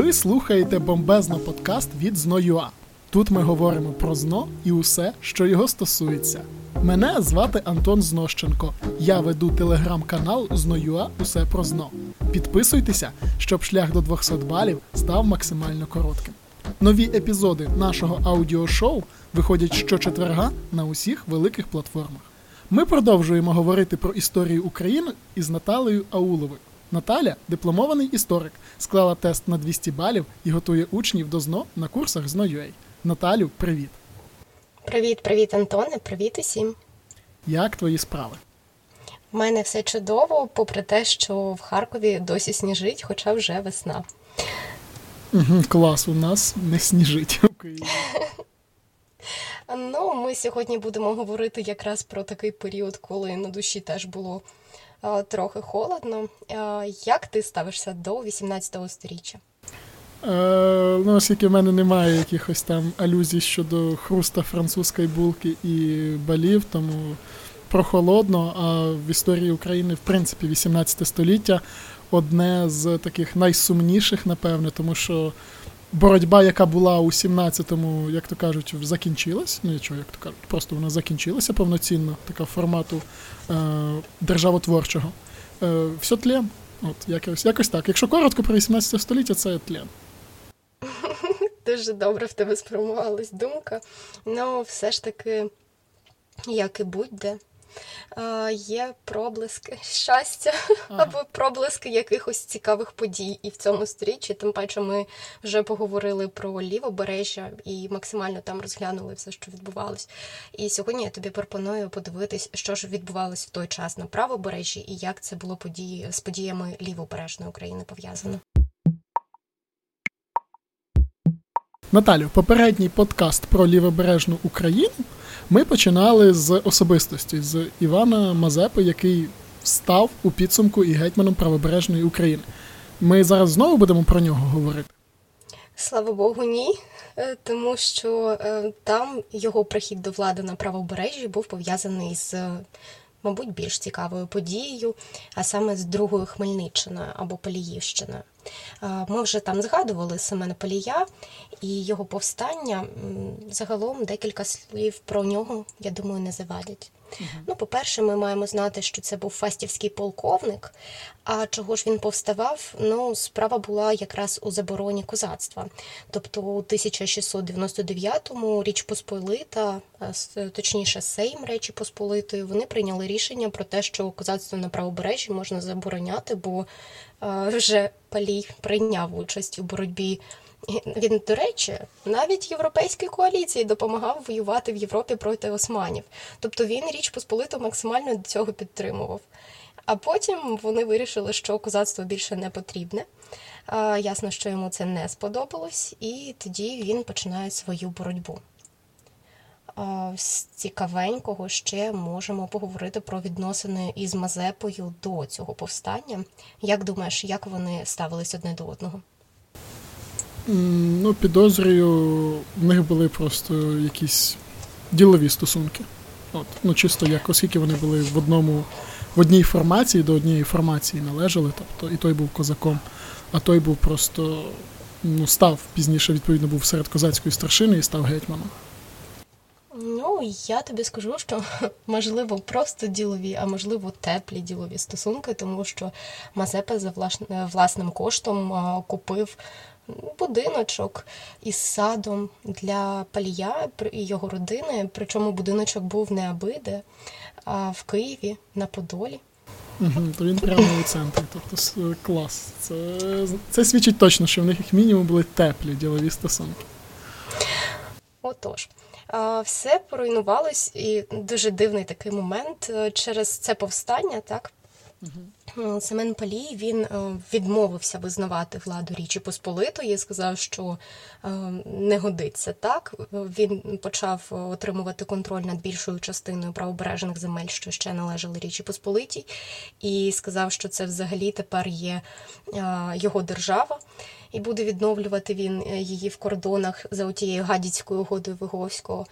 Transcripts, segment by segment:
Ви слухаєте бомбезно подкаст від Зно.ua. Тут ми говоримо про зно і усе, що його стосується. Мене звати Антон Знощенко. Я веду телеграм-канал Зно.ua Усе про зно. Підписуйтеся, щоб шлях до 200 балів став максимально коротким. Нові епізоди нашого аудіошоу виходять щочетверга на усіх великих платформах. Ми продовжуємо говорити про історію України із Наталею Ауловою. Наталя дипломований історик, склала тест на 200 балів і готує учнів до ЗНО на курсах ЗНО.UA. Наталю, привіт! Привіт, привіт, Антоне, привіт усім. Як твої справи? У мене все чудово, попри те, що в Харкові досі сніжить, хоча вже весна. Угу, Клас, у нас не сніжить. Ну, ми сьогодні будемо говорити якраз про такий період, коли на душі теж було трохи холодно. Як ти ставишся до 18 сторіччя? Е, ну, оскільки в мене немає якихось там алюзій щодо хруста французької булки і балів, тому прохолодно, а в історії України, в принципі, 18 століття одне з таких найсумніших, напевне, тому що боротьба, яка була у 17-му, як то кажуть, закінчилась. Ну, нічого, як то кажуть, просто вона закінчилася повноцінно, така формату е, державотворчого. Е, Все тлен. От, якось, якось так. Якщо коротко про 18 століття, це тлен. Дуже добре в тебе спрямувалась думка. Ну, все ж таки, як і будь-де, є проблиски щастя ага. або проблиски якихось цікавих подій і в цьому сторіччі. Тим паче ми вже поговорили про лівобережжя і максимально там розглянули все, що відбувалось. І сьогодні я тобі пропоную подивитись, що ж відбувалось в той час на правобережжі і як це було події з подіями лівобережної України пов'язано. Наталю, попередній подкаст про лівобережну Україну ми починали з особистості з Івана Мазепи, який став у підсумку і гетьманом правобережної України. Ми зараз знову будемо про нього говорити. Слава Богу, ні. Е, тому що е, там його прихід до влади на правобережжі був пов'язаний з мабуть, більш цікавою подією, а саме з другою Хмельниччиною або Поліївщиною. Ми вже там згадували Семена Полія і його повстання. Загалом декілька слів про нього, я думаю, не завадять. Угу. Ну, по-перше, ми маємо знати, що це був фастівський полковник. А чого ж він повставав? Ну, справа була якраз у забороні козацтва. Тобто у 1699-му Річ Посполита, точніше, Сейм Речі Посполитої, вони прийняли рішення про те, що козацтво на правобережжі можна забороняти, бо вже Палій прийняв участь у боротьбі він, до речі, навіть європейській коаліції допомагав воювати в Європі проти османів. Тобто він річ Посполиту максимально до цього підтримував. А потім вони вирішили, що козацтво більше не потрібне. Ясно, що йому це не сподобалось, і тоді він починає свою боротьбу. З цікавенького ще можемо поговорити про відносини із Мазепою до цього повстання. Як думаєш, як вони ставились одне до одного? Ну, підозрюю, в них були просто якісь ділові стосунки. От, Ну, чисто як, оскільки вони були в одному, в одній формації, до однієї формації належали, тобто і той був козаком, а той був просто ну, став пізніше, відповідно, був серед козацької старшини і став гетьманом. Ну, я тобі скажу, що можливо просто ділові, а можливо теплі ділові стосунки, тому що Мазепа за власним коштом купив будиночок із садом для палія і його родини. Причому будиночок був не абиде, а в Києві на Подолі. Угу, То він прямо у центрі. Тобто клас. Це це свідчить точно, що в них як мінімум були теплі ділові стосунки. Отож. Все поруйнувалось, і дуже дивний такий момент е, через це повстання, так Угу. Семен Палій він е, відмовився визнавати владу Річі Посполитої, сказав, що е, не годиться так. Він почав отримувати контроль над більшою частиною правобережних земель, що ще належали Річі Посполитій, і сказав, що це взагалі тепер є його держава, і буде відновлювати він її в кордонах за отією гадяцькою угодою Виговського.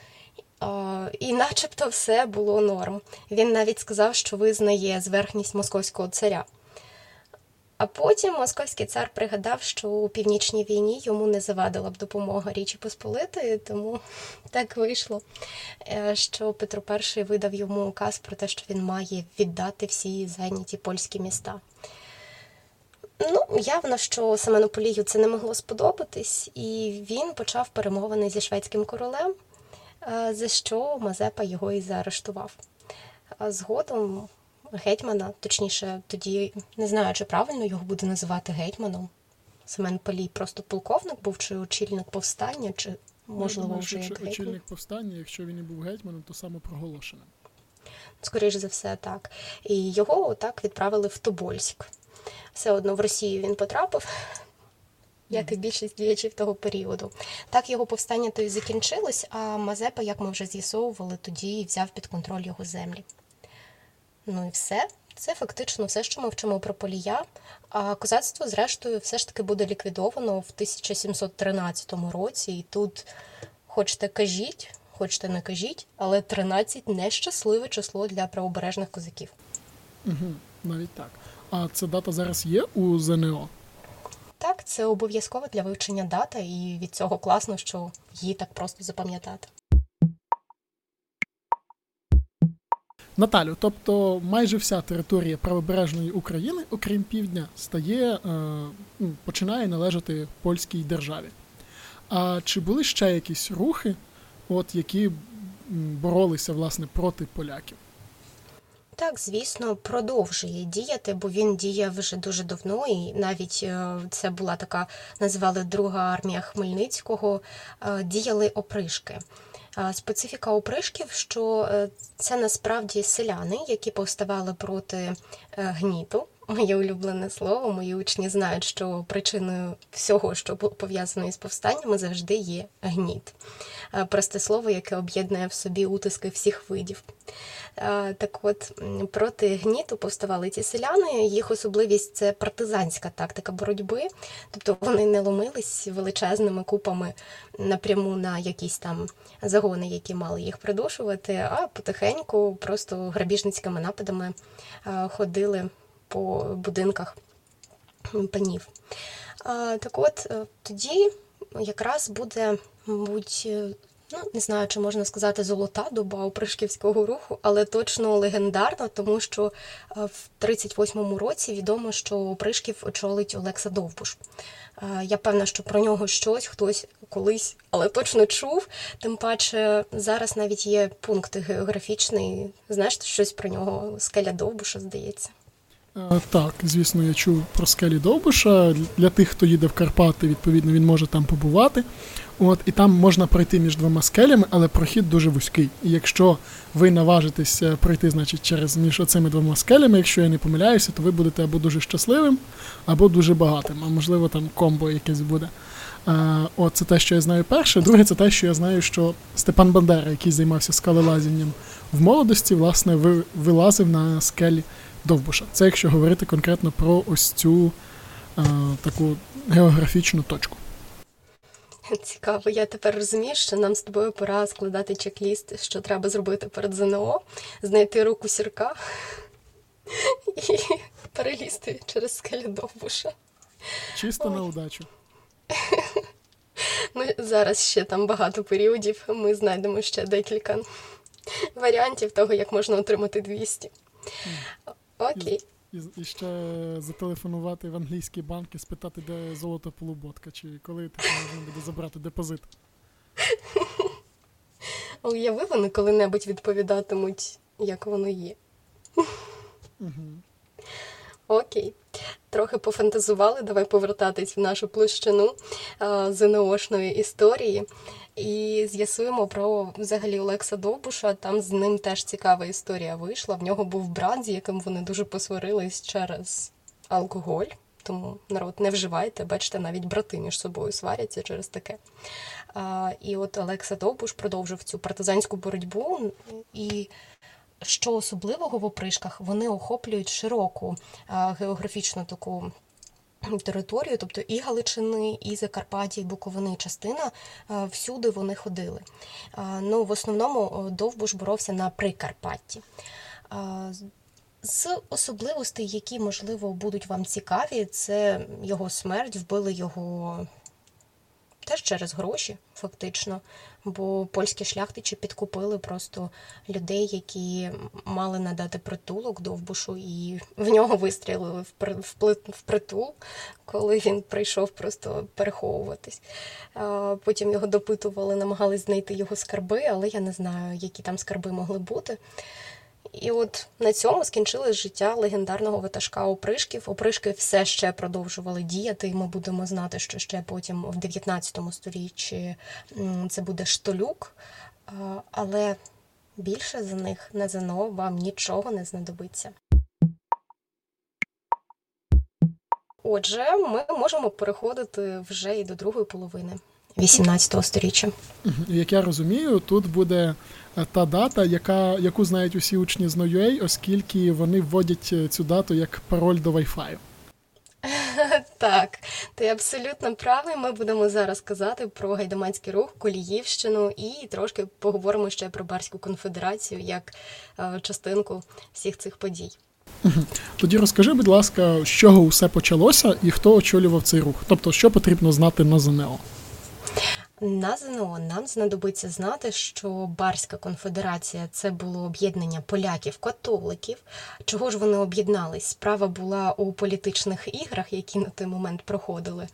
І начебто все було норм. Він навіть сказав, що визнає зверхність московського царя. А потім московський цар пригадав, що у північній війні йому не завадила б допомога Річі Посполитої, тому так вийшло, е, що Петро І видав йому указ про те, що він має віддати всі зайняті польські міста. Ну, явно, що Семенополію це не могло сподобатись, і він почав перемовини зі шведським королем, е, за що Мазепа його і заарештував. А згодом гетьмана, точніше, тоді не знаю, чи правильно його буде називати гетьманом. Семен Полій просто полковник був, чи очільник повстання, чи можливо вже думаю, як гетьман. очільник повстання, якщо він і був гетьманом, то самопроголошеним. Скоріше за все, так. І його отак відправили в Тобольськ. Все одно в Росію він потрапив, як і більшість діячів того періоду. Так його повстання то і закінчилось, а Мазепа, як ми вже з'ясовували, тоді взяв під контроль його землі. Ну і все. Це фактично все, що ми вчимо про полія. А козацтво, зрештою, все ж таки буде ліквідовано в 1713 році. І тут, хочете кажіть, хочете не кажіть, але 13 нещасливе число для правобережних козаків. Угу, навіть так. А ця дата зараз є у ЗНО? Так, це обов'язково для вивчення дата, і від цього класно, що її так просто запам'ятати. Наталю, тобто майже вся територія правобережної України, окрім півдня, стає, е, ну, починає належати польській державі. А чи були ще якісь рухи, от, які боролися власне проти поляків? Так, звісно, продовжує діяти, бо він діяв вже дуже давно, і навіть е, це була така, називали Друга армія Хмельницького, е, діяли опришки. Е, Специфіка опришків, що це насправді селяни, які повставали проти гніту. Моє улюблене слово. Мої учні знають, що причиною всього, що пов'язано із повстаннями, завжди є гніт. Е, Просте слово, яке об'єднує в собі утиски всіх видів. Е, Так от, проти гніту повставали ці селяни. Їх особливість це партизанська тактика боротьби. Тобто вони не ломились величезними купами напряму на якісь там загони, які мали їх придушувати, а потихеньку просто грабіжницькими нападами е, ходили по будинках панів. Так от, е, тоді якраз буде, мабуть, е, ну не знаю, чи можна сказати золота доба опришківського руху, але точно легендарна, тому що е, в 38-му році відомо, що опришків очолить Олекса Довбуш. Я певна, що про нього щось хтось колись, але точно чув. Тим паче зараз навіть є пункт географічний. Знаєш щось про нього? Скеля Довбуша, здається. Так, звісно, я чув про скелі Довбуша. Для тих, хто їде в Карпати, відповідно, він може там побувати. От, і там можна пройти між двома скелями, але прохід дуже вузький. І якщо ви наважитесь пройти, значить, через між оцими двома скелями, якщо я не помиляюся, то ви будете або дуже щасливим, або дуже багатим, а можливо там комбо якесь буде. От це те, що я знаю перше. Друге, це те, що я знаю, що Степан Бандера, який займався скалолазінням в молодості, власне, вилазив на скелі Довбуша. Це якщо говорити конкретно про ось цю е, таку географічну точку. Цікаво, я тепер розумію, що нам з тобою пора складати чек-ліст, що треба зробити перед ЗНО, знайти руку сірка і перелізти через скелю Довбуша. Чисто на удачу. Ну, зараз ще там багато періодів. Ми знайдемо ще декілька варіантів того, як можна отримати 200. Окей. І, і ще зателефонувати в англійські банки, спитати, де золото полуботка, чи коли таке можна буде забрати депозит. Уяви, вони коли-небудь відповідатимуть, як воно є. Угу. Окей. Трохи пофантазували, давай повертатись в нашу площину е, ЗНОшної історії і з'ясуємо про взагалі Олекса Довбуша. Там з ним теж цікава історія вийшла. В нього був брат, з яким вони дуже посварились через алкоголь. Тому народ не вживайте, бачите, навіть брати між собою сваряться через таке. А, і от Олекса Довбуш продовжив цю партизанську боротьбу. І що особливого в опришках, вони охоплюють широку географічну таку територію, тобто і Галичини, і Закарпаття, і Буковини частина, всюди вони ходили. Ну, в основному Довбуш боровся на Прикарпатті. З особливостей, які, можливо, будуть вам цікаві, це його смерть, вбили його теж через гроші, фактично. Бо польські шляхтичі підкупили просто людей, які мали надати притулок довбушу, і в нього вистрілили в при- в в притул, коли він прийшов просто переховуватись. Потім його допитували, намагались знайти його скарби, але я не знаю, які там скарби могли бути. І от на цьому скінчилось життя легендарного ватажка опришків. Опришки все ще продовжували діяти, і ми будемо знати, що ще потім в 19 сторіччі це буде штолюк. Але більше за них на ЗНО вам нічого не знадобиться. Отже, ми можемо переходити вже і до другої половини 18 сторіччя. Мгм. І, Як я розумію, тут буде е, та дата, яка, яку знають усі учні з NoUA, оскільки вони вводять е, цю дату як пароль до Wi-Fi. Так, ти абсолютно правий. Ми будемо зараз казати про гайдаманський рух, Коліївщину і трошки поговоримо ще про Барську конфедерацію як е, частинку всіх цих подій. Тоді розкажи, будь ласка, з чого усе почалося і хто очолював цей рух? Тобто, що потрібно знати на ЗНО? На ЗНО нам знадобиться знати, що Барська конфедерація це було об'єднання поляків-католиків. Чого ж вони об'єднались? Справа була у політичних іграх, які на той момент проходили.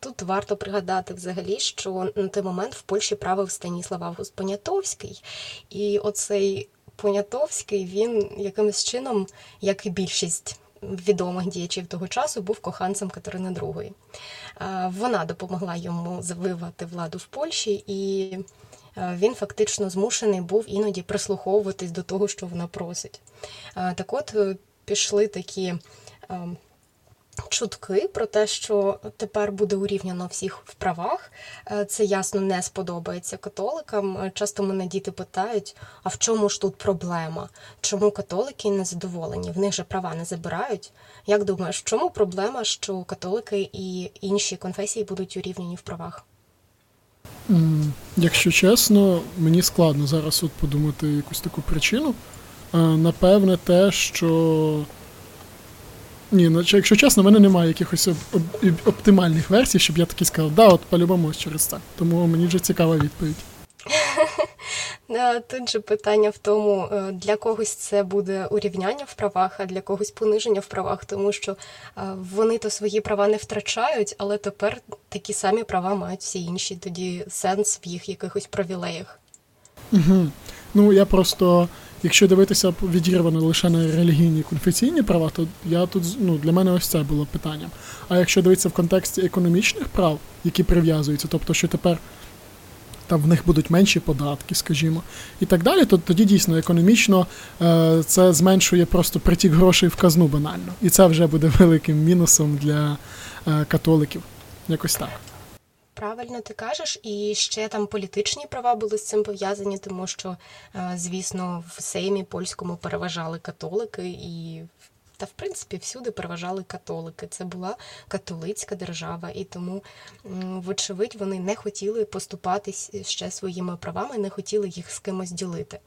Тут варто пригадати взагалі, що на той момент в Польщі правив Станіслав Август Понятовський, і оцей Понятовський він якимось чином, як і більшість відомих діячів того часу, був коханцем Катерини II. Вона допомогла йому завивати владу в Польщі, і він фактично змушений був іноді прислуховуватись до того, що вона просить. Так от е, пішли такі е, чутки про те, що тепер буде урівняно всіх в правах. Е, Це ясно не сподобається католикам. Е, Часто мене діти питають: а в чому ж тут проблема? Чому католики не задоволені? В них же права не забирають. Як думаєш, в чому проблема, що католики і інші конфесії будуть урівняні в правах? Якщо чесно, мені складно зараз от подумати якусь таку причину. Е, Напевне, те, що. Ні, ну, якщо чесно, в мене немає якихось об- об- оптимальних версій, щоб я таки сказав, да, от по-любому через це. Тому мені вже цікава відповідь. Е, Тут же питання в тому, е, для когось це буде урівняння в правах, а для когось пониження в правах, тому що е, вони то свої права не втрачають, але тепер такі самі права мають всі інші. Тоді сенс в їх якихось привілеях. Угу. Ну, я просто, якщо дивитися відірвано лише на релігійні конфесійні права, то я тут ну, для мене ось це було питанням. А якщо дивитися в контексті економічних прав, які прив'язуються, тобто, що тепер там в них будуть менші податки, скажімо, і так далі, то тоді дійсно економічно е, це зменшує просто притік грошей в казну банально. І це вже буде великим мінусом для е, католиків. Якось так. Правильно ти кажеш, і ще там політичні права були з цим пов'язані, тому що, е, звісно, в Сеймі польському переважали католики і. Та, в принципі, всюди переважали католики. Це була католицька держава, і тому, вочевидь, вони не хотіли поступатись ще своїми правами, не хотіли їх з кимось ділити.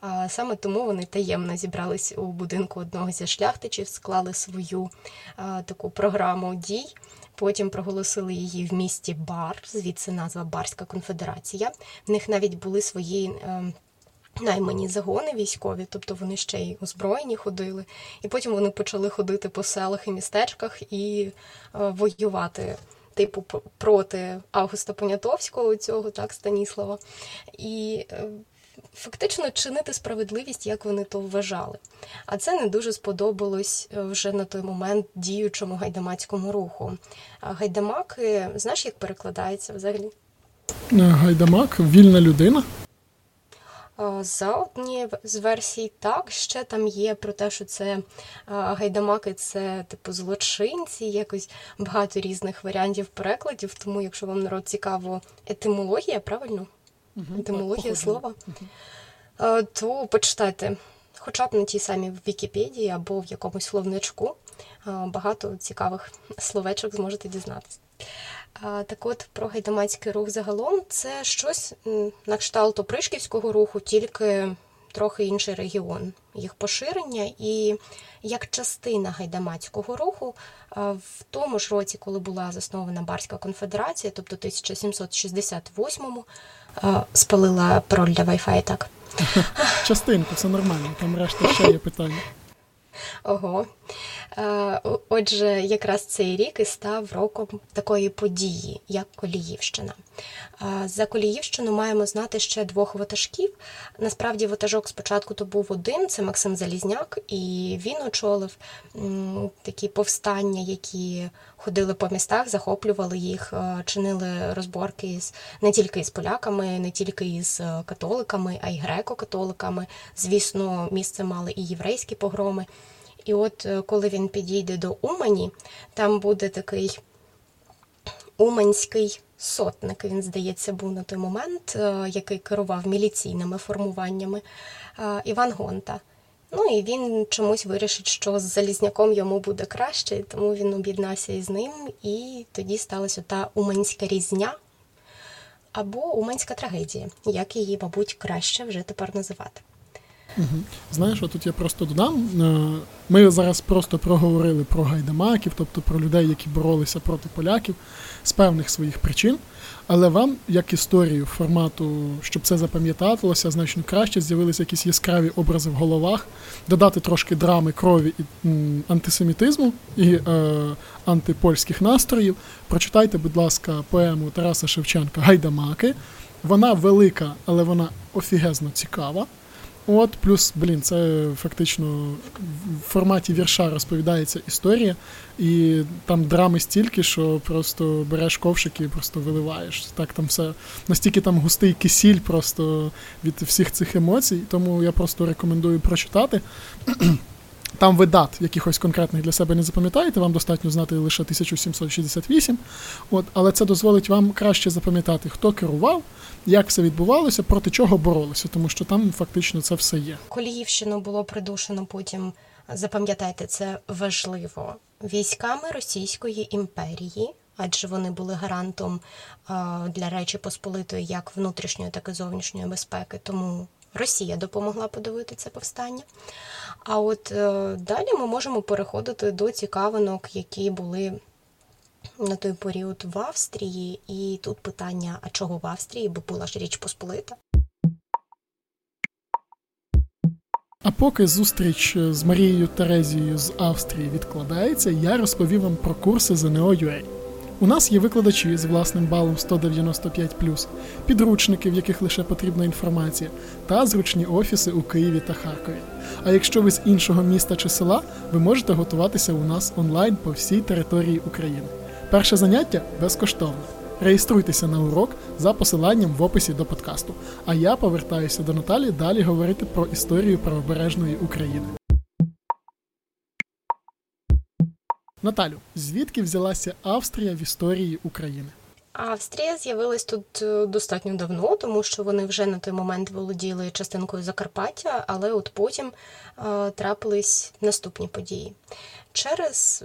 А саме тому вони таємно зібрались у будинку одного зі шляхтичів, склали свою а, таку програму дій. Потім проголосили її в місті Бар, звідси назва Барська конфедерація. В них навіть були свої. ем, Наймані загони військові, тобто вони ще й озброєні ходили, і потім вони почали ходити по селах і містечках і е, воювати, типу, проти Августа Понятовського, цього так, Станіслава, і е, фактично чинити справедливість, як вони то вважали. А це не дуже сподобалось е, вже на той момент діючому гайдамацькому руху. А гайдамаки, знаєш, як перекладається взагалі? Е, Гайдамак, вільна людина. За однією з версій, так, ще там є про те, що це гайдамаки, це типу злочинці, якось багато різних варіантів перекладів. Тому, якщо вам народ цікаво, етимологія, правильно? Етимологія слова, а, то почитайте, хоча б на тій самій Вікіпедії або в якомусь словничку. Багато цікавих словечок зможете дізнатися. Так от про гайдамацький рух загалом це щось на кшталт опришківського руху, тільки трохи інший регіон їх поширення. І як частина гайдамацького руху, в тому ж році, коли була заснована Барська конфедерація, тобто 1768-му, спалила пароль для Wi-Fi, так. Частинку, це нормально, там решта ще є питання. Ого. Е, отже, якраз цей рік і став роком такої події, як Коліївщина. Е, за Коліївщину маємо знати ще двох ватажків. Насправді, ватажок спочатку то був один, це Максим Залізняк, і він очолив такі повстання, які ходили по містах, захоплювали їх, е, чинили розборки з не тільки з поляками, не тільки із католиками, а й греко-католиками. Звісно, місце мали і єврейські погроми. І от е, коли він підійде до Умані, там буде такий уманський сотник. Він, здається, був на той момент, е, який керував міліційними формуваннями е, Іван Гонта. Ну і він чомусь вирішить, що з Залізняком йому буде краще, тому він об'єднався із ним, і тоді сталася та Уманська різня або Уманська трагедія, як її, мабуть, краще вже тепер називати. Знаєш, тут я просто додам. Е, ми зараз просто проговорили про гайдамаків, тобто про людей, які боролися проти поляків з певних своїх причин. Але вам, як історію формату, щоб це запам'яталося, значно краще з'явилися якісь яскраві образи в головах, додати трошки драми, крові і антисемітизму і е, антипольських настроїв. Прочитайте, будь ласка, поему Тараса Шевченка Гайдамаки. Вона велика, але вона офігезно цікава. От, плюс, блін, це фактично в форматі вірша розповідається історія, і там драми стільки, що просто береш ковшик і просто виливаєш. Так там все настільки там густий кисіль просто від всіх цих емоцій. Тому я просто рекомендую прочитати. Там ви дат якихось конкретних для себе не запам'ятаєте, вам достатньо знати лише 1768. От, Але це дозволить вам краще запам'ятати, хто керував, як все відбувалося, проти чого боролися, тому що там фактично це все є. Коліївщину було придушено потім. Запам'ятайте, це важливо військами Російської імперії, адже вони були гарантом для Речі Посполитої як внутрішньої, так і зовнішньої безпеки. Тому Росія допомогла подавити це повстання. А от е, далі ми можемо переходити до цікавинок, які були на той період в Австрії. І тут питання: а чого в Австрії? Бо була ж річ Посполита. А поки зустріч з Марією Терезією з Австрії відкладається, я розповів вам про курси ЗНО ЗНО.UA. У нас є викладачі з власним балом 195, підручники, в яких лише потрібна інформація, та зручні офіси у Києві та Харкові. А якщо ви з іншого міста чи села, ви можете готуватися у нас онлайн по всій території України. Перше заняття безкоштовне. Реєструйтеся на урок за посиланням в описі до подкасту. А я повертаюся до Наталі далі говорити про історію правобережної України. Наталю, звідки взялася Австрія в історії України? Австрія з'явилась тут е, достатньо давно, тому що вони вже на той момент володіли частинкою Закарпаття, але от потім е, трапились наступні події. Через,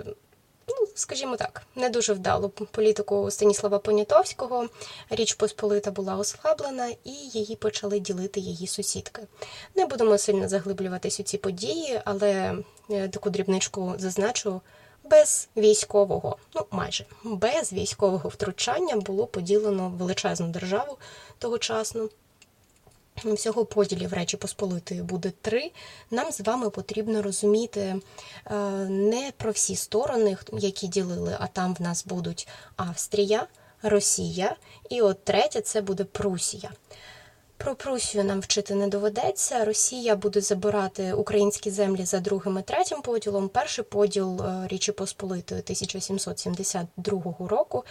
ну, скажімо так, не дуже вдалу політику Станіслава Понятовського Річ Посполита була ослаблена, і її почали ділити її сусідки. Не будемо сильно заглиблюватись у ці події, але е, таку дрібничку зазначу без військового, ну майже без військового втручання було поділено величезну державу тогочасно. Всього поділів Речі Посполитої буде три. Нам з вами потрібно розуміти е, не про всі сторони, які ділили, а там в нас будуть Австрія, Росія, і от третя це буде Прусія. Про Прусію нам вчити не доведеться. Росія буде забирати українські землі за другим і третім поділом. Перший поділ е, Річі Посполитої 1772 року.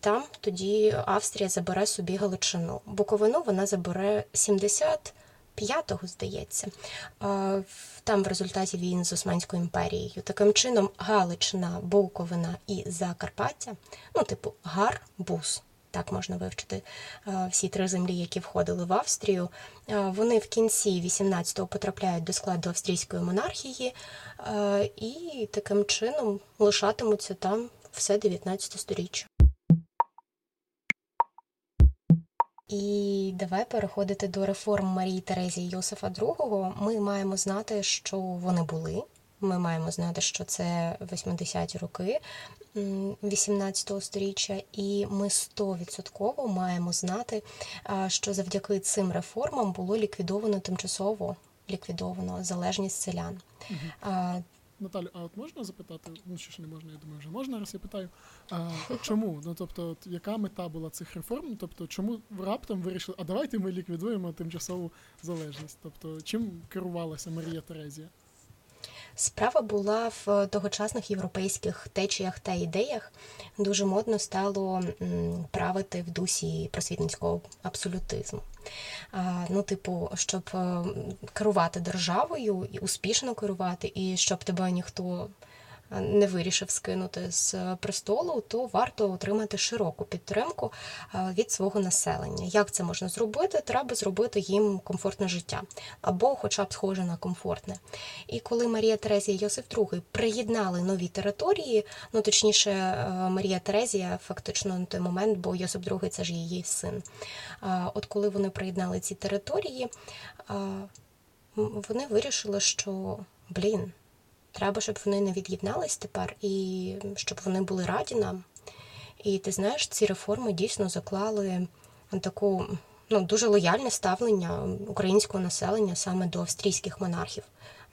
Там тоді Австрія забере собі Галичину. Буковину вона забере 75-го, здається. Там в результаті війн з Османською імперією. Таким чином, Галичина, Буковина і Закарпаття, ну, типу, Гар-Бус так можна вивчити е, всі три землі, які входили в Австрію. Е, вони в кінці 18-го потрапляють до складу австрійської монархії е, і таким чином лишатимуться там все 19 сторіччя. І давай переходити до реформ Марії Терезії Йосифа II. Ми маємо знати, що вони були. Ми маємо знати, що це 80-ті роки 18 століття, і ми 100% маємо знати, що завдяки цим реформам було ліквідовано тимчасово ліквідовано залежність селян. Угу. Наталю, а от можна запитати? Ну що ж не можна, я думаю, вже можна раз я питаю. А, Чому? Ну тобто, от, яка мета була цих реформ? Тобто, чому раптом вирішили, а давайте ми ліквідуємо тимчасову залежність? Тобто, чим керувалася Марія Терезія? Справа була в тогочасних європейських течіях та ідеях. Дуже модно стало правити в дусі просвітницького абсолютизму. Ну, типу, щоб керувати державою і успішно керувати, і щоб тебе ніхто не вирішив скинути з престолу, то варто отримати широку підтримку е, від свого населення. Як це можна зробити? Треба зробити їм комфортне життя або, хоча б схоже на комфортне. І коли Марія Терезія і Йосиф II приєднали нові території, ну точніше, е, Марія Терезія, фактично на той момент, бо Йосип II це ж її син. От коли вони приєднали ці території, вони вирішили, що блін. Треба, щоб вони не від'єднались тепер і щоб вони були раді нам. І ти знаєш, ці реформи дійсно заклали таку ну, дуже лояльне ставлення українського населення саме до австрійських монархів.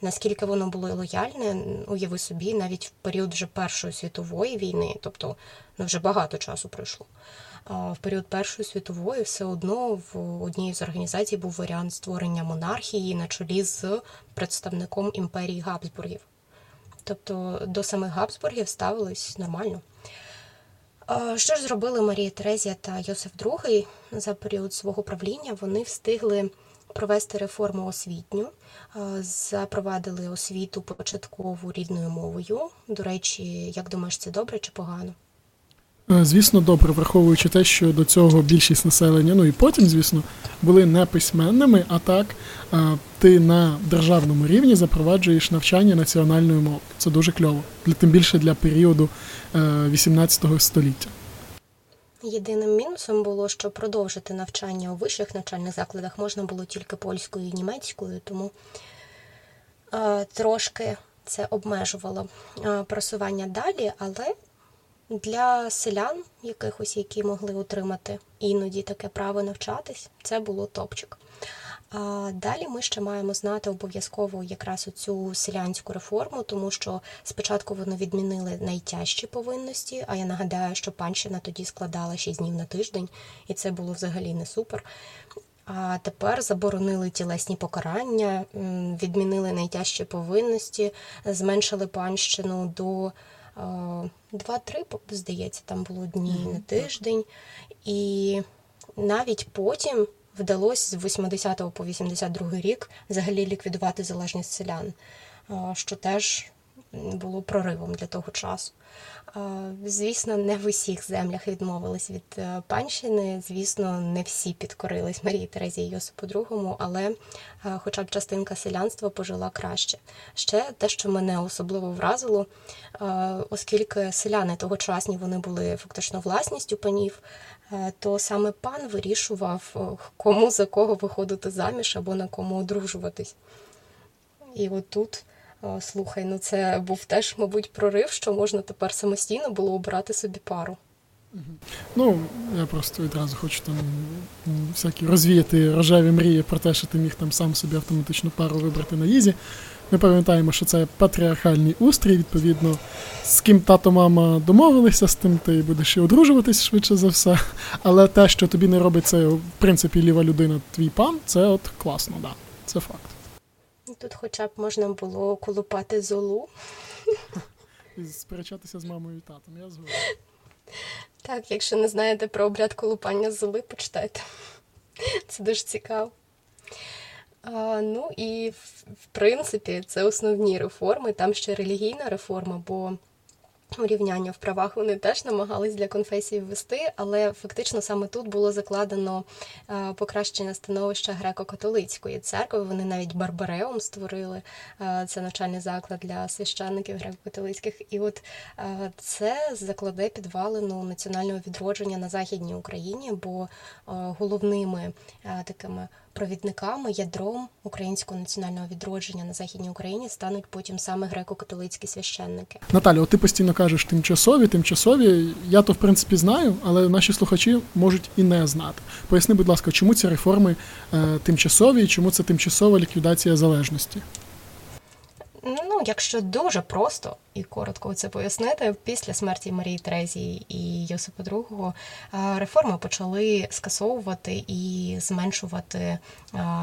Наскільки воно було лояльне, уяви собі, навіть в період вже Першої світової війни, тобто ну, вже багато часу пройшло. В період Першої світової все одно в одній з організацій був варіант створення монархії на чолі з представником імперії Габсбургів. Тобто до самих Габсбургів ставились нормально. Що ж зробили Марія Терезія та Йосиф II за період свого правління? Вони встигли провести реформу освітню, запровадили освіту початкову рідною мовою. До речі, як думаєш, це добре чи погано? Е, звісно, добре, враховуючи те, що до цього більшість населення, ну і потім, звісно, були не письменними, а так е, ти на державному рівні запроваджуєш навчання національної мови. Це дуже кльово, тим більше для періоду 18 е, століття. Єдиним мінусом було, що продовжити навчання у вищих навчальних закладах можна було тільки польською і німецькою, тому трошки це обмежувало просування далі, але для селян, якихось, які могли отримати іноді таке право навчатись, це було топчик. А Далі ми ще маємо знати обов'язково якраз оцю селянську реформу, тому що спочатку вони відмінили найтяжчі повинності. А я нагадаю, що панщина тоді складала 6 днів на тиждень, і це було взагалі не супер. А тепер заборонили тілесні покарання, відмінили найтяжчі повинності, зменшили панщину до Два-три, здається, там було дні mm -hmm. на тиждень. І навіть потім вдалося з 80 по 82 рік взагалі ліквідувати залежність селян, що теж було проривом для того часу. Звісно, не в усіх землях відмовились від е, панщини. Звісно, не всі підкорились Марії Терезії Йосипу II, але е, хоча б частинка селянства пожила краще. Ще те, що мене особливо вразило, е, оскільки селяни тогочасні вони були фактично власністю панів, то саме пан вирішував, кому за кого виходити заміж або на кому одружуватись. І отут. Слухай, ну це був теж, мабуть, прорив, що можна тепер самостійно було обирати собі пару. Ну, я просто відразу хочу там всякі розвіяти рожеві мрії про те, що ти міг там сам собі автоматичну пару вибрати на їзі. Ми пам'ятаємо, що це патріархальний устрій, відповідно, з ким тато мама домовилися, з тим ти будеш і одружуватись швидше за все. Але те, що тобі не робить це, в принципі, ліва людина, твій пан, це от класно, да, це факт. Тут хоча б можна було колупати золу. І сперечатися з мамою і татом, я згоден. Так, якщо не знаєте про обряд колупання золи, почитайте. Це дуже цікаво. А, Ну і в принципі це основні реформи. Там ще релігійна реформа, бо урівняння в правах вони теж намагались для конфесії ввести, але фактично саме тут було закладено е, покращення становища греко-католицької церкви. Вони навіть Барбареум створили е, це навчальний заклад для священників греко-католицьких. І от е, це закладе підвалину національного відродження на західній Україні, бо головними такими провідниками, ядром українського національного відродження на західній Україні стануть потім саме греко-католицькі священники. Наталя, ти постійно кажеш тимчасові, тимчасові. Я то в принципі знаю, але наші слухачі можуть і не знати. Поясни, будь ласка, чому ці реформи е, тимчасові і чому це тимчасова ліквідація залежності? Ну, якщо дуже просто і коротко це пояснити, після смерті Марії Терезії і Йосипа II е, реформи почали скасовувати і зменшувати е,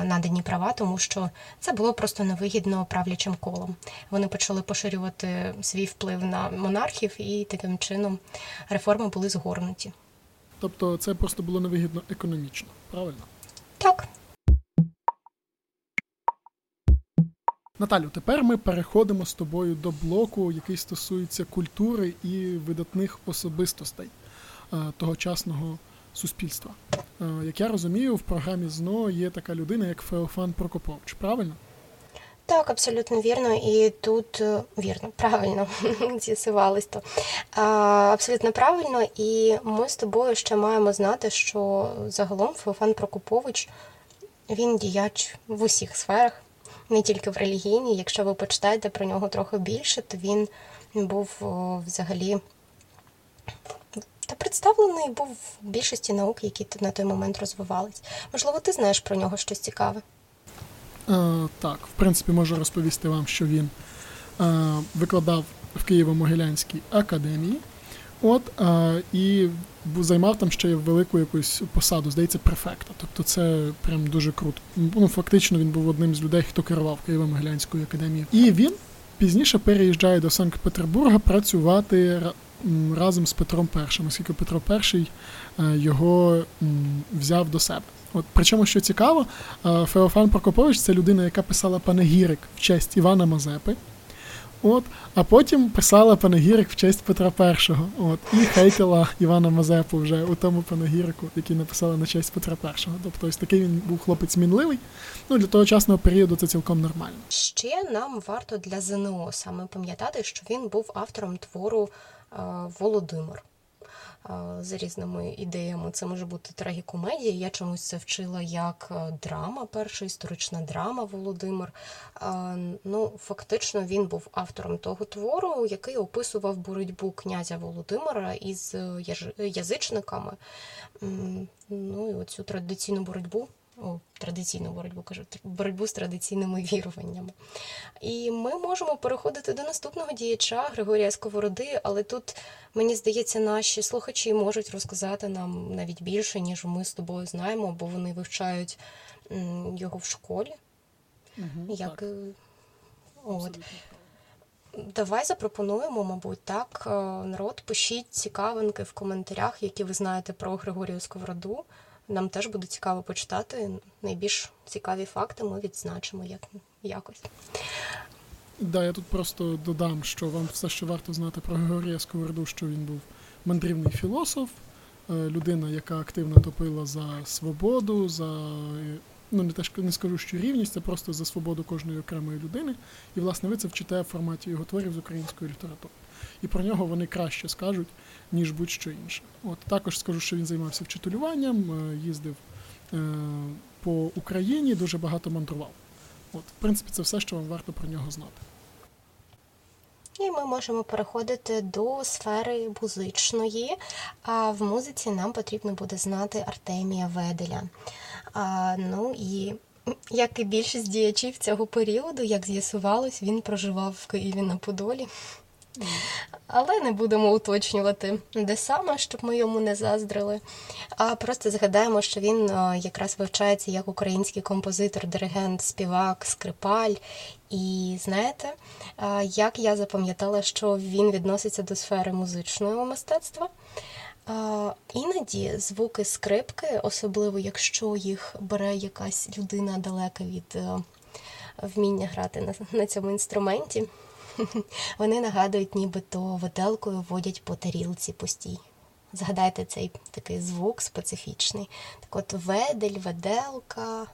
надані права, тому що це було просто невигідно правлячим колом. Вони почали поширювати свій вплив на монархів, і таким чином реформи були згорнуті. Тобто це просто було невигідно економічно, правильно? Наталю, тепер ми переходимо з тобою до блоку, який стосується культури і видатних особистостей е, тогочасного суспільства. Е, Як я розумію, в програмі ЗНО є така людина, як Феофан Прокопович, правильно? Так, абсолютно вірно, і тут е, вірно, правильно з'ясувалось то. А, абсолютно правильно, і ми з тобою ще маємо знати, що загалом Феофан Прокопович він діяч в усіх сферах, не тільки в релігійній. Якщо ви почитаєте про нього трохи більше, то він був взагалі та представлений був в більшості наук, які на той момент розвивались. Можливо, ти знаєш про нього щось цікаве. Е, так, в принципі, можу розповісти вам, що він е, викладав в Києво-Могилянській академії. От, е, і займав там ще велику якусь посаду, здається, префекта. Тобто це прям дуже круто. Ну, фактично, він був одним з людей, хто керував Києво-Могилянською академією. І він пізніше переїжджає до Санкт-Петербурга працювати разом з Петром І, оскільки Петро І е, його взяв до себе. От причому, що цікаво, е, Феофан Прокопович це людина, яка писала панегірик в честь Івана Мазепи. От, а потім писала панегірик в честь Петра І. От, і хейтила Івана Мазепу вже у тому панегірику, який написала на честь Петра І. Тобто ось такий він був хлопець мінливий. Ну, для тогочасного періоду це цілком нормально. Ще нам варто для ЗНО саме пам'ятати, що він був автором твору е, Володимир. За різними ідеями. Це може бути трагікомедія. Я чомусь це вчила як е, драма, перша історична драма Володимир. Ну, фактично, він був автором того твору, який описував боротьбу князя Володимира із е, язичниками. Ну і оцю традиційну боротьбу. Традиційну боротьбу кажу, боротьбу з традиційними віруваннями. І ми можемо переходити до наступного діяча Григорія Сковороди, але тут, мені здається, наші слухачі можуть розказати нам навіть більше, ніж ми з тобою знаємо, бо вони вивчають його в школі. Як, е, от. Давай запропонуємо, мабуть, так. е, Народ, пишіть цікавинки в коментарях, які ви знаєте про Григорію Сковороду. Нам теж буде цікаво почитати. Найбільш цікаві факти ми відзначимо як, якось. Да, я тут просто додам, що вам все, що варто знати про Григорія Сковороду, що він був мандрівний філософ, е, людина, яка активно топила за свободу, за е, ну не теж не скажу, що рівність, це просто за свободу кожної окремої людини. І, власне, ви це вчите в форматі його творів з української літератури. І про нього вони краще скажуть, ніж будь-що інше. От також скажу, що він займався вчителюванням, е, їздив е, по Україні, дуже багато мандрував. От, в принципі, це все, що вам варто про нього знати. І ми можемо переходити до сфери музичної. А в музиці нам потрібно буде знати Артемія Веделя. А, ну і як і більшість діячів цього періоду, як з'ясувалось, він проживав в Києві на Подолі. Але не будемо уточнювати, де саме, щоб ми йому не заздрили. А просто згадаємо, що він е, якраз вивчається як український композитор, диригент, співак, скрипаль. І знаєте, е, як я запам'ятала, що він відноситься до сфери музичного мистецтва. Іноді звуки скрипки, особливо якщо їх бере якась людина далека від е, вміння грати на цьому інструменті, Вони нагадують, нібито виделкою водять по тарілці постій. Згадайте цей такий звук специфічний. Так от ведель, веделка.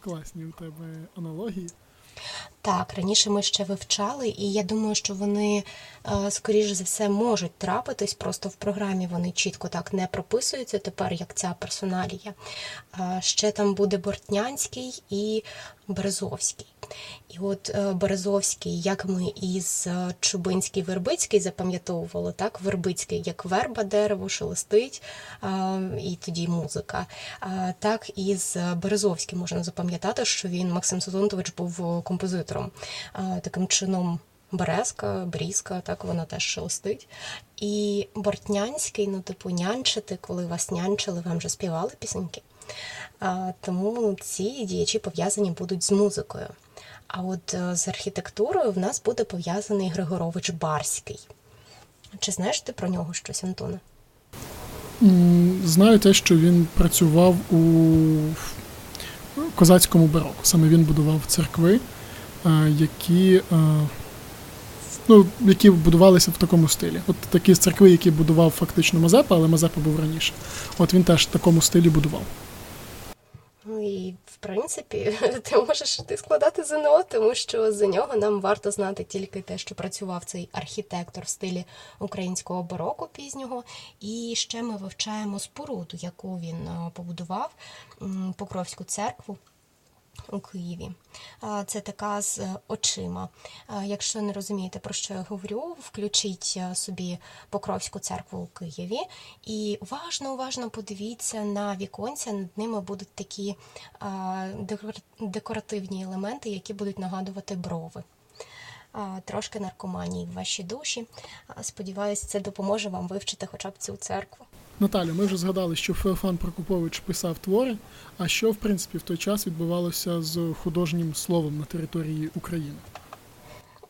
Класні у тебе аналогії. Так, раніше ми ще вивчали, і я думаю, що вони, е, скоріш за все, можуть трапитись, просто в програмі вони чітко так не прописуються тепер, як ця персоналія. Е, Ще там буде Бортнянський і Березовський. І от е, Березовський, як ми із Чубинський Вербицький запам'ятовували, так, Вербицький як верба дерево шелестить, і тоді музика. Так і з Березовським можна запам'ятати, що він Максим Созонтович був композитором. Е, Таким чином. Березка, брізка, так вона теж шелестить. І Бортнянський, ну, типу, нянчити, коли вас нянчили, вам вже співали пісеньки. Тому ці діячі пов'язані будуть з музикою. А от е, з архітектурою в нас буде пов'язаний Григорович Барський. Чи знаєш ти про нього щось, Антоне? Знаю те, що він працював у козацькому бароку. Саме він будував церкви, які, е, ну, які будувалися в такому стилі. От такі церкви, які будував фактично Мазепа, але Мазепа був раніше. От він теж в такому стилі будував. Ну і в принципі, ти можеш ти складати ЗНО, тому що за нього нам варто знати тільки те, що працював цей архітектор в стилі українського бароку пізнього. І ще ми вивчаємо споруду, яку він е, побудував Покровську церкву. У Києві. Це така з очима. Якщо не розумієте, про що я говорю, включіть е, собі Покровську церкву у Києві і уважно, уважно подивіться на віконця. Над ними будуть такі декоративні елементи, які будуть нагадувати брови. Трошки наркоманії в вашій душі. Сподіваюсь, це допоможе вам вивчити хоча б цю церкву. Наталя, ми вже згадали, що Феофан Прокопович писав твори. А що, в принципі, в той час відбувалося з художнім словом на території України?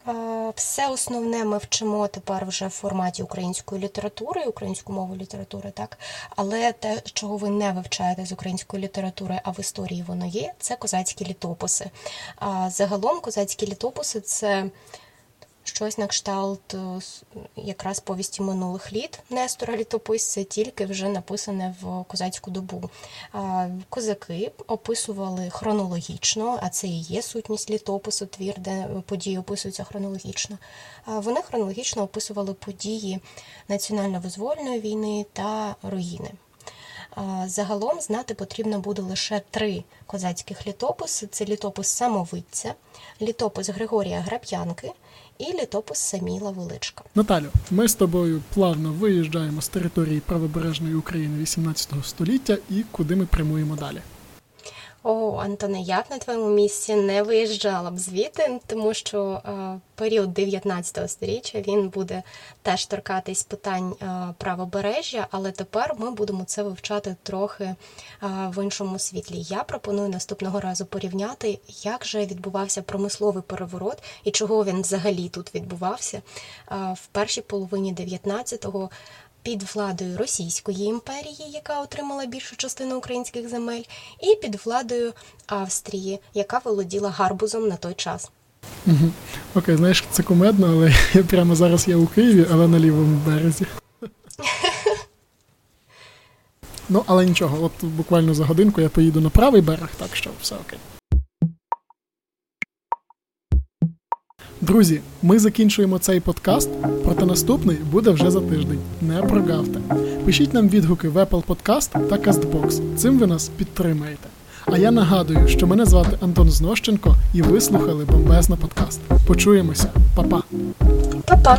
Е, Все основне ми вчимо тепер вже в форматі української літератури, українську мову літератури, так. Але те, чого ви не вивчаєте з української літератури, а в історії воно є, це козацькі літописи. А загалом козацькі літописи це щось на кшталт е, якраз повісті минулих літ Нестора літописця, тільки вже написане в козацьку добу. Козаки описували хронологічно, а це і є сутність літопису, твір, де події описуються хронологічно. Вони хронологічно описували події національно-визвольної війни та руїни. Загалом знати потрібно буде лише три козацьких літописи: це літопис самовидця, літопис Григорія Граб'янки і літопис Саміла Величка. Наталю, ми з тобою плавно виїжджаємо з території правобережної України 18 століття і куди ми прямуємо далі. О, Антоне, я б на твоєму місці не виїжджала б звідти, тому що е, період 19 століття він буде теж торкатись питань е, правобережжя, але тепер ми будемо це вивчати трохи е, в іншому світлі. Я пропоную наступного разу порівняти, як же відбувався промисловий переворот і чого він взагалі тут відбувався в першій половині 19-го під владою Російської імперії, яка отримала більшу частину українських земель, і під владою Австрії, яка володіла гарбузом на той час. Угу. Окей, знаєш, це кумедно, але прямо зараз я у Києві, але на лівому березі. Ну, але нічого, от буквально за годинку я поїду на правий берег, так що все окей. Друзі, ми закінчуємо цей подкаст, проте наступний буде вже за тиждень. Не прогавте. Пишіть нам відгуки в Apple Podcast та CastBox. Цим ви нас підтримаєте. А я нагадую, що мене звати Антон Знощенко, і ви слухали бомбезна подкаст. Почуємося, Па-па! Па-па!